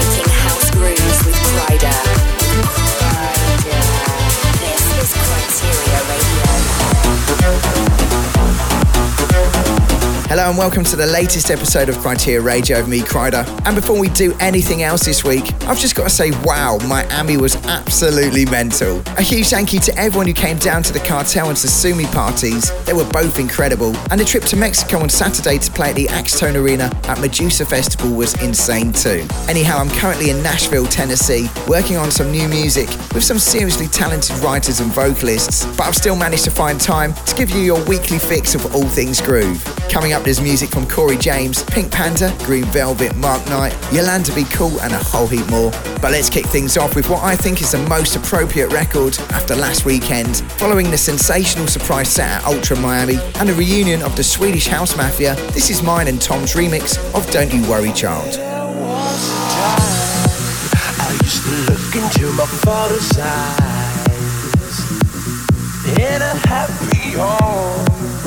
Shake it. And welcome to the latest episode of Kryteria Radio with me, Kryder. And before we do anything else this week, I've just got to say, wow, Miami was absolutely mental. A huge thank you to everyone who came down to the Cartel and Sosumi parties. They were both incredible. And the trip to Mexico on Saturday to play at the Axtone Arena at Medusa Festival was insane too. Anyhow, I'm currently in Nashville, Tennessee, working on some new music with some seriously talented writers and vocalists, but I've still managed to find time to give you your weekly fix of all things groove. Coming up, there's music from Corey James, Pink Panda, Green Velvet, Mark Knight, Yolanda Be Cool, and a whole heap more. But let's kick things off with what I think is the most appropriate record after last weekend, following the sensational surprise set at Ultra Miami and a reunion of the Swedish House Mafia. This is mine and Tom's remix of Don't You Worry Child. In a happy home.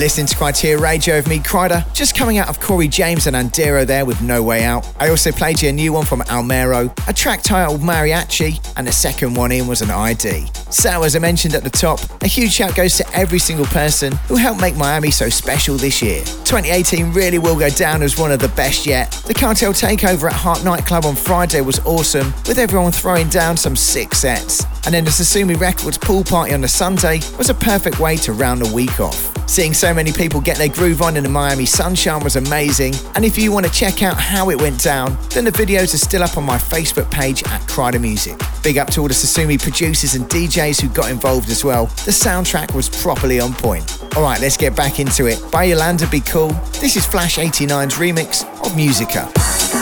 listening to Kryteria Radio with me, Kryder. Just coming out of Corey James and Andero there with No Way Out. I also played you a new one from Almero, a track titled Mariachi, and the second one in was an ID. So, as I mentioned at the top, a huge shout goes to every single person who helped make Miami so special this year. 2018 really will go down as one of the best yet. The Cartel takeover at Heart Nightclub on Friday was awesome, with everyone throwing down some sick sets. And then the Sosumi Records pool party on the Sunday was a perfect way to round the week off. Seeing so many people get their groove on in the Miami sunshine was amazing. And if you want to check out how it went down, then the videos are still up on my Facebook page at Kryder Music. Big up to all the Sosumi producers and DJs who got involved as well. The soundtrack was properly on point. Alright, let's get back into it. By Yolanda Be Cool, this is Flash 89's remix of Musica.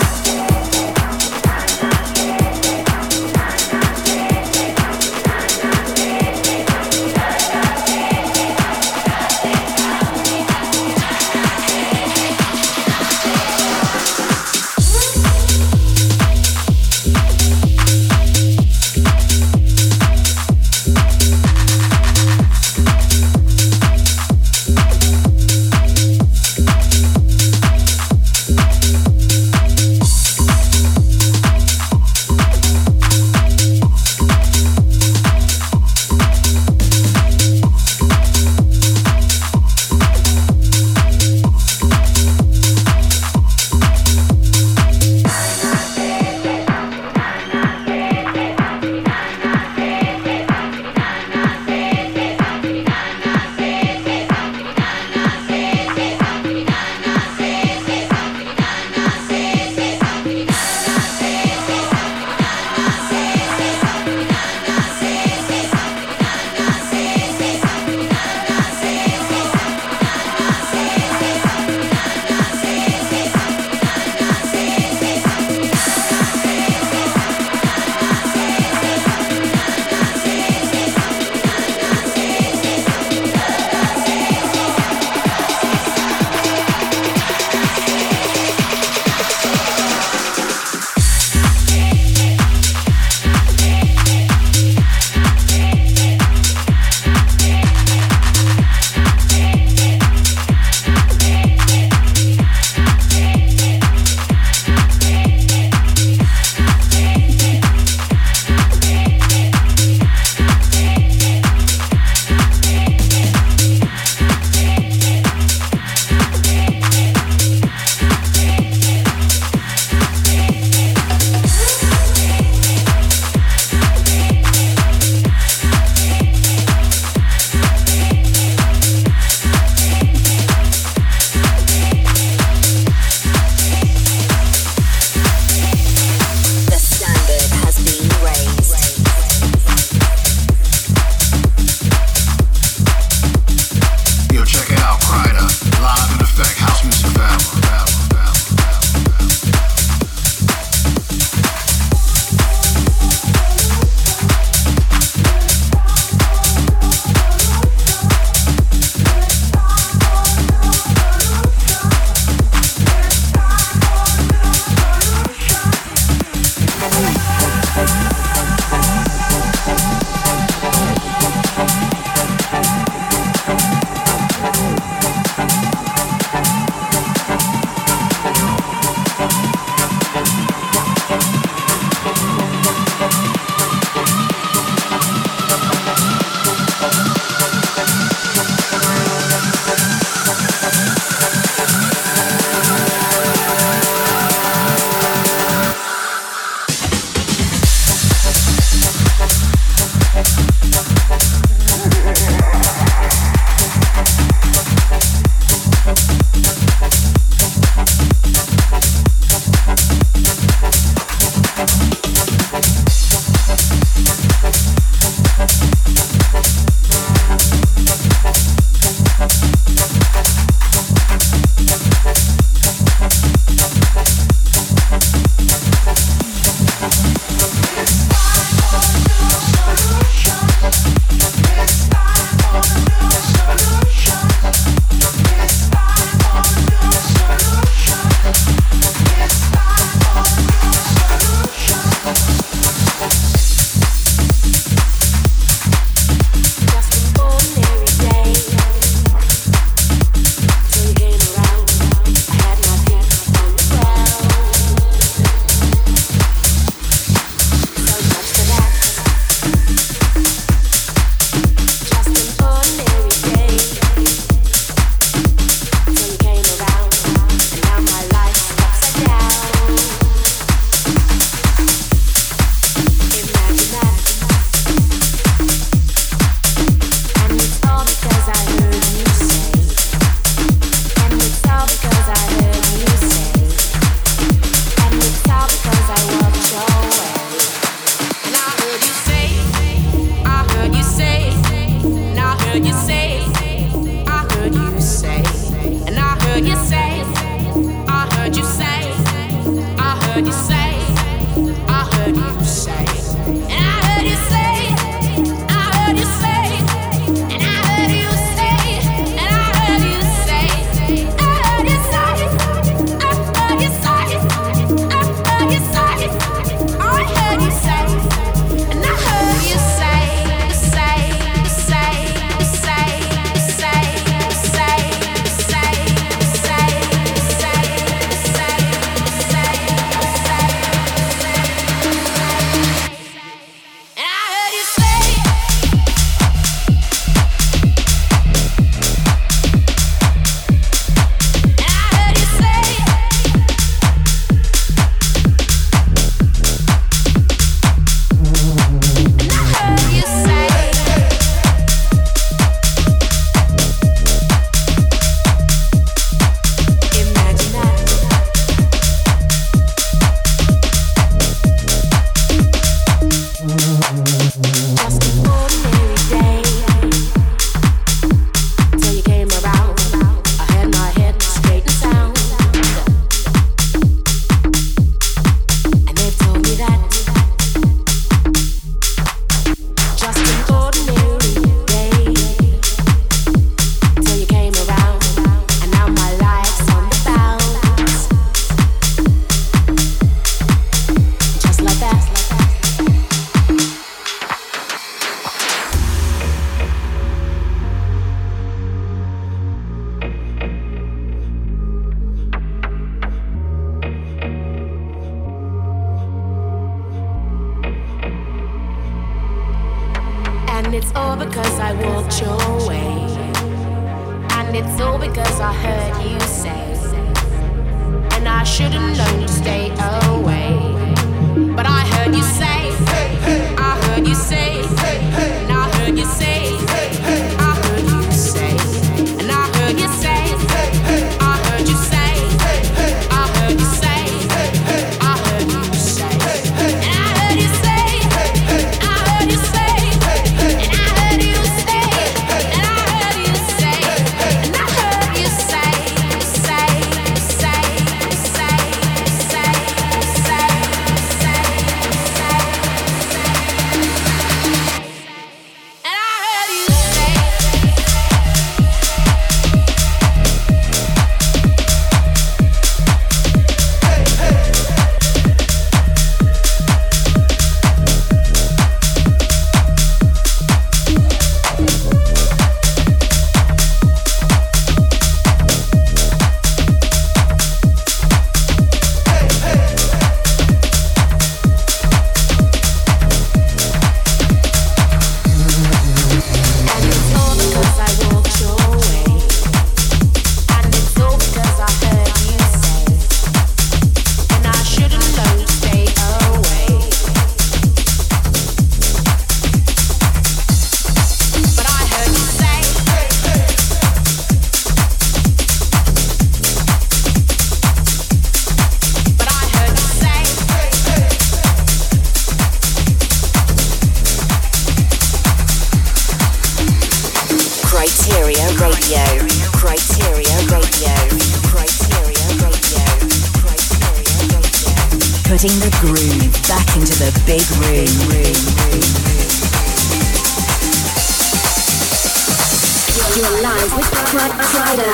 You're live Radio.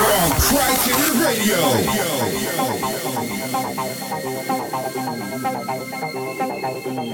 Radio.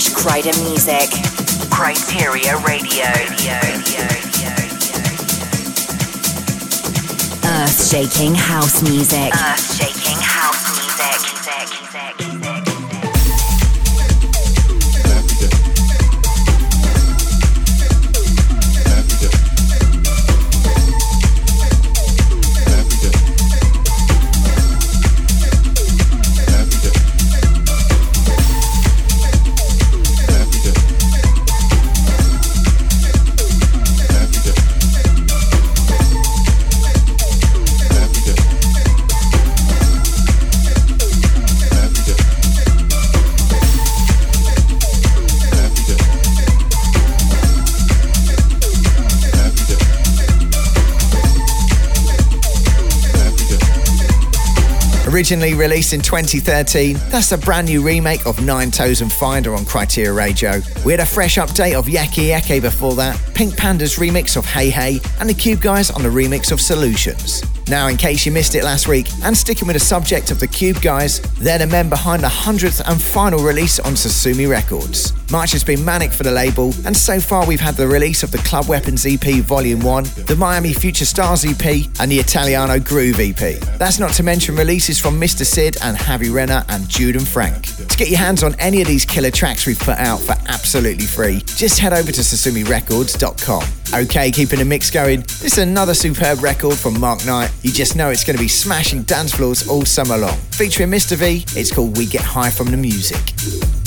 slash Music. Kryteria Radio. Earth shaking house music. Earth shaking Originally released in 2013, that's a brand new remake of Nine Toes and Finder on Kryteria Radio. We had a fresh update of Yaki Yake before that, Pink Panda's remix of Hey Hey, and the Cube Guys on the remix of Solutions. Now, in case you missed it last week, and sticking with the subject of the Cube guys, they're the men behind the 100th and final release on Sosumi Records. March has been manic for the label, and so far we've had the release of the Club Weapons EP Volume 1, the Miami Future Stars EP, and the Italiano Groove EP. That's not to mention releases from Mr. Sid and Javi Renner and Jude and Frank. To get your hands on any of these killer tracks we've put out for absolutely free, just head over to sosumirecords.com. Okay, keeping the mix going, this is another superb record from Mark Knight. You just know it's going to be smashing dance floors all summer long. Featuring Mr. V, it's called We Get High From the Music.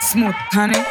Smooth, honey.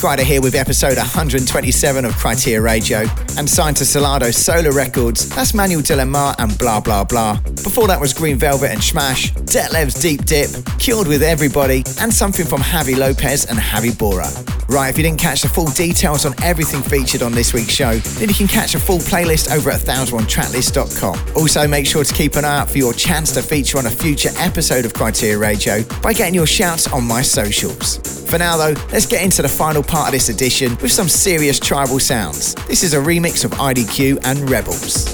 Kryder here with episode 127 of Kryteria Radio and signed to Solardo Sola Records. That's Manuel De La Mare and Blah Blah Blah. Before that was Green Velvet and Smash, Detlev's Deep Dip, Cured with Everybody, and something from Javi Lopez and Javi Bora. Right, if you didn't catch the full details on everything featured on this week's show, then you can catch a full playlist over at 1001tracklist.com. Also, make sure to keep an eye out for your chance to feature on a future episode of Kryteria Radio by getting your shouts on my socials. For now, though, let's get into the final part of this edition with some serious tribal sounds. This is a remix of IDQ and Rebels.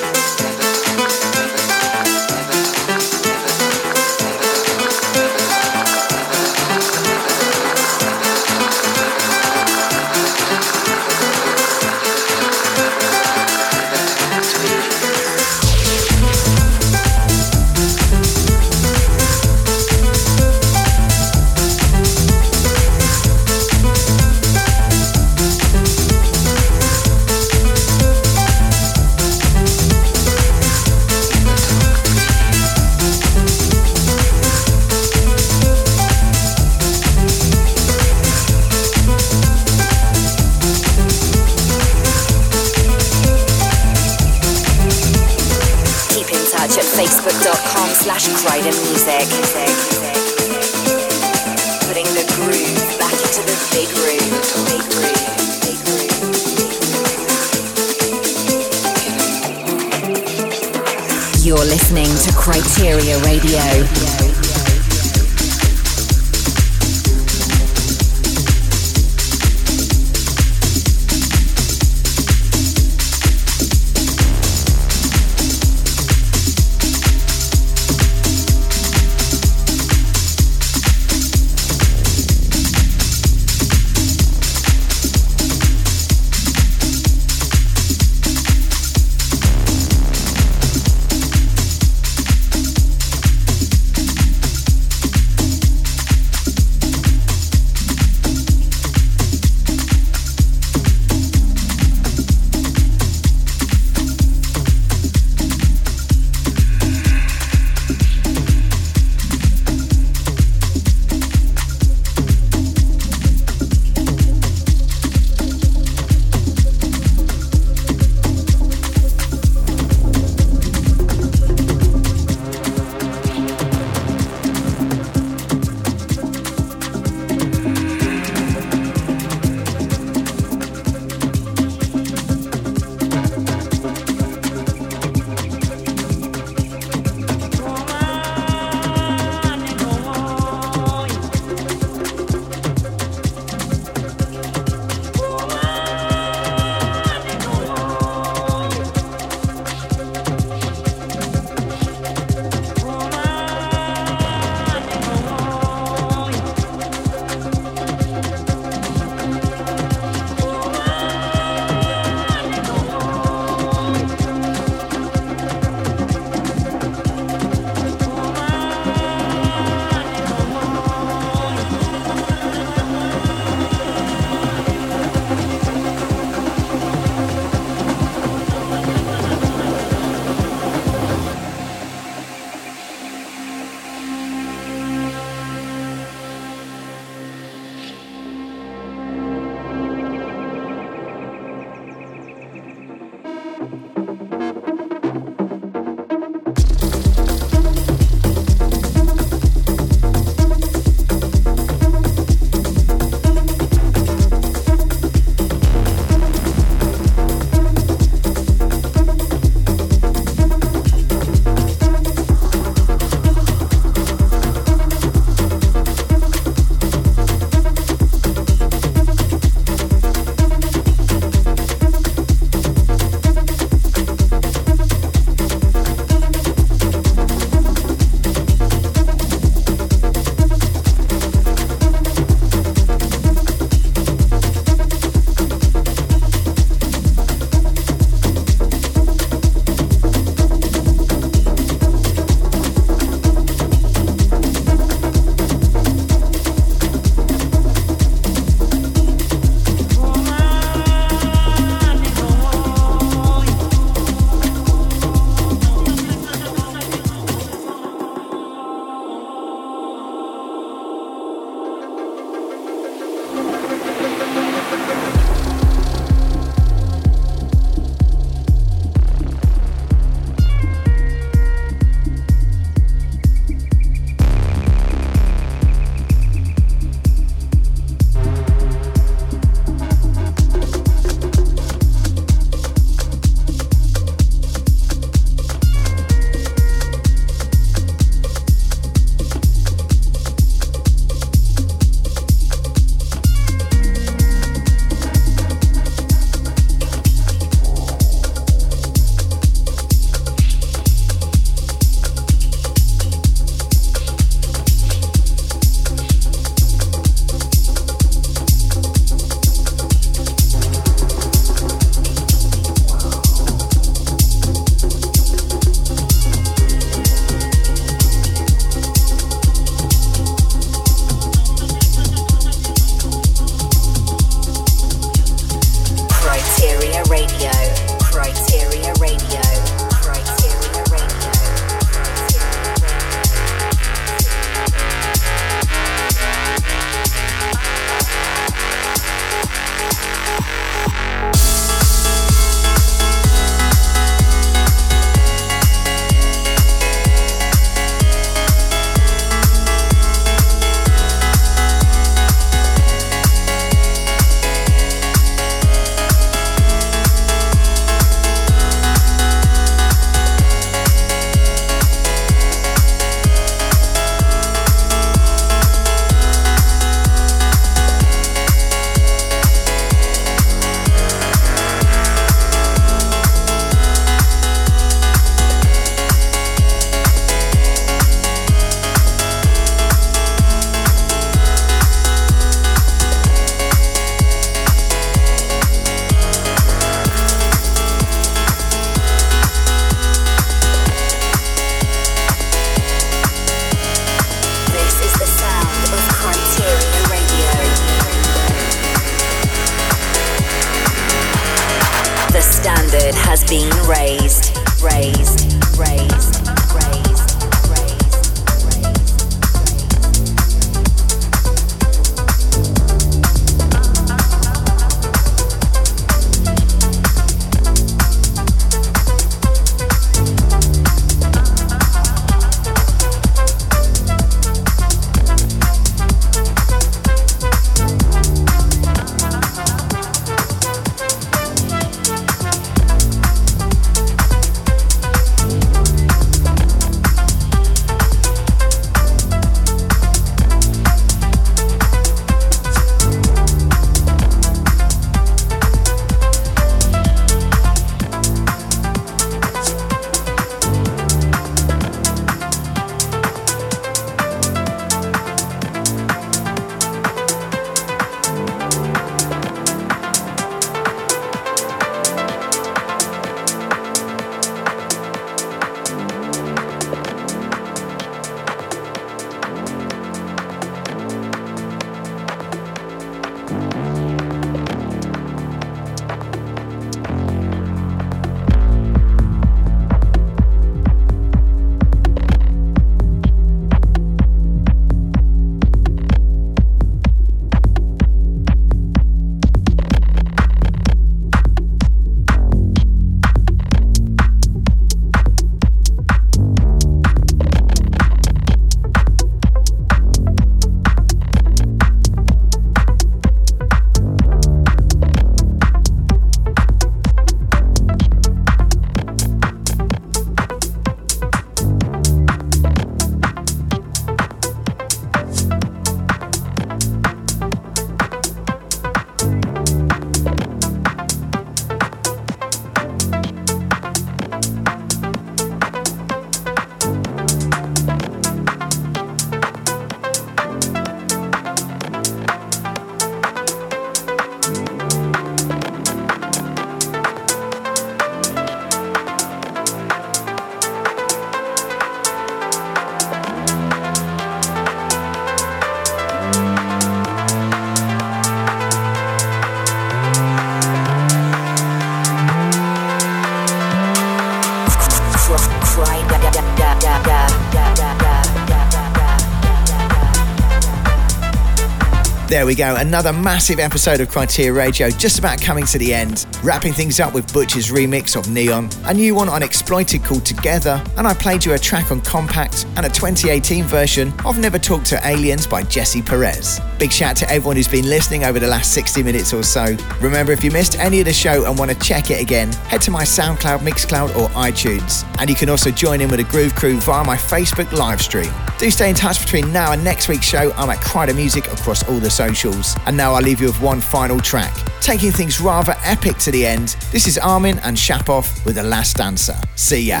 There we go, another massive episode of Kryteria Radio just about coming to the end. Wrapping things up with Butcher's remix of Neon, a new one on Exploited called Together, and I played you a track on Compact and a 2018 version of Never Talk to Aliens by Jesse Perez. Big shout to everyone who's been listening over the last 60 minutes or so. Remember, if you missed any of the show and want to check it again, head to my SoundCloud, Mixcloud, or iTunes. And you can also join in with the Groove Crew via my Facebook live stream. Do stay in touch between now and next week's show. I'm at Kryder Music across all the socials. And now I'll leave you with one final track. Taking things rather epic to the end, this is Armin and Shapov with The Last Dancer. See ya.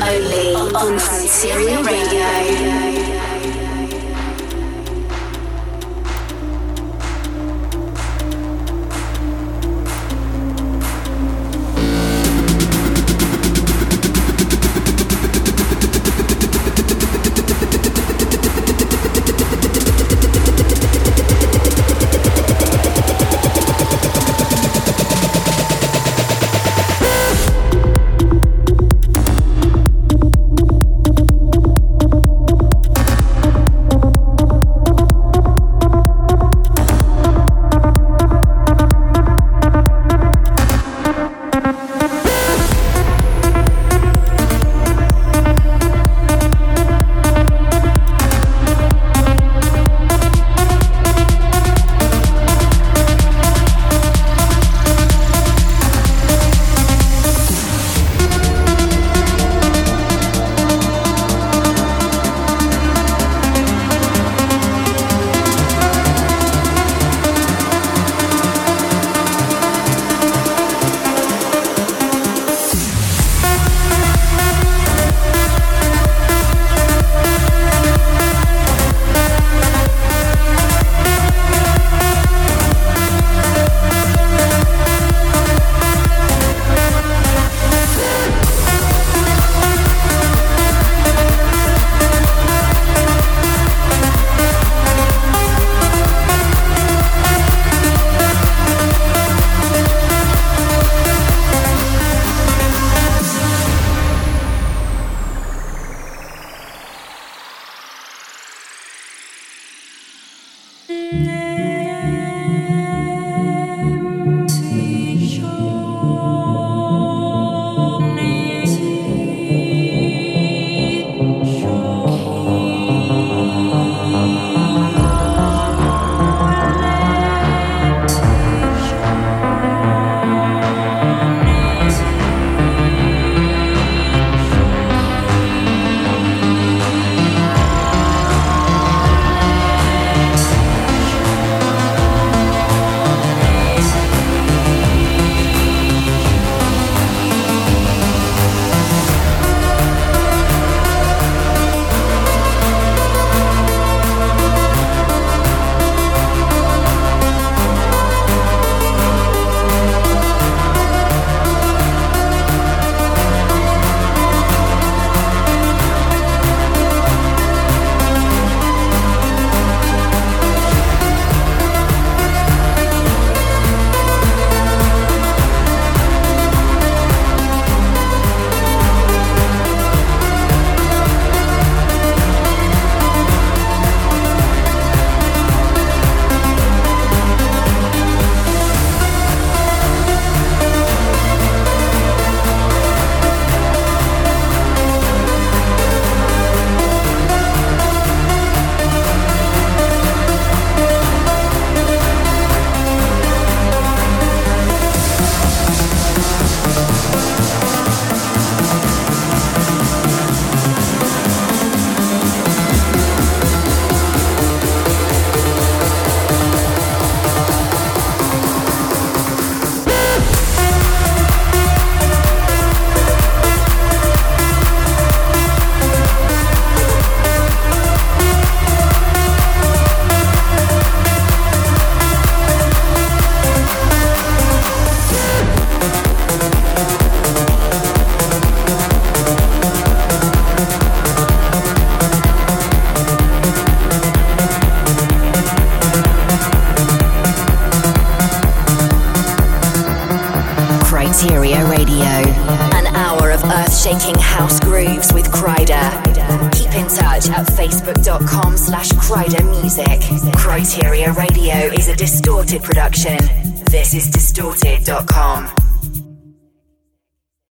Only on Kryteria Radio.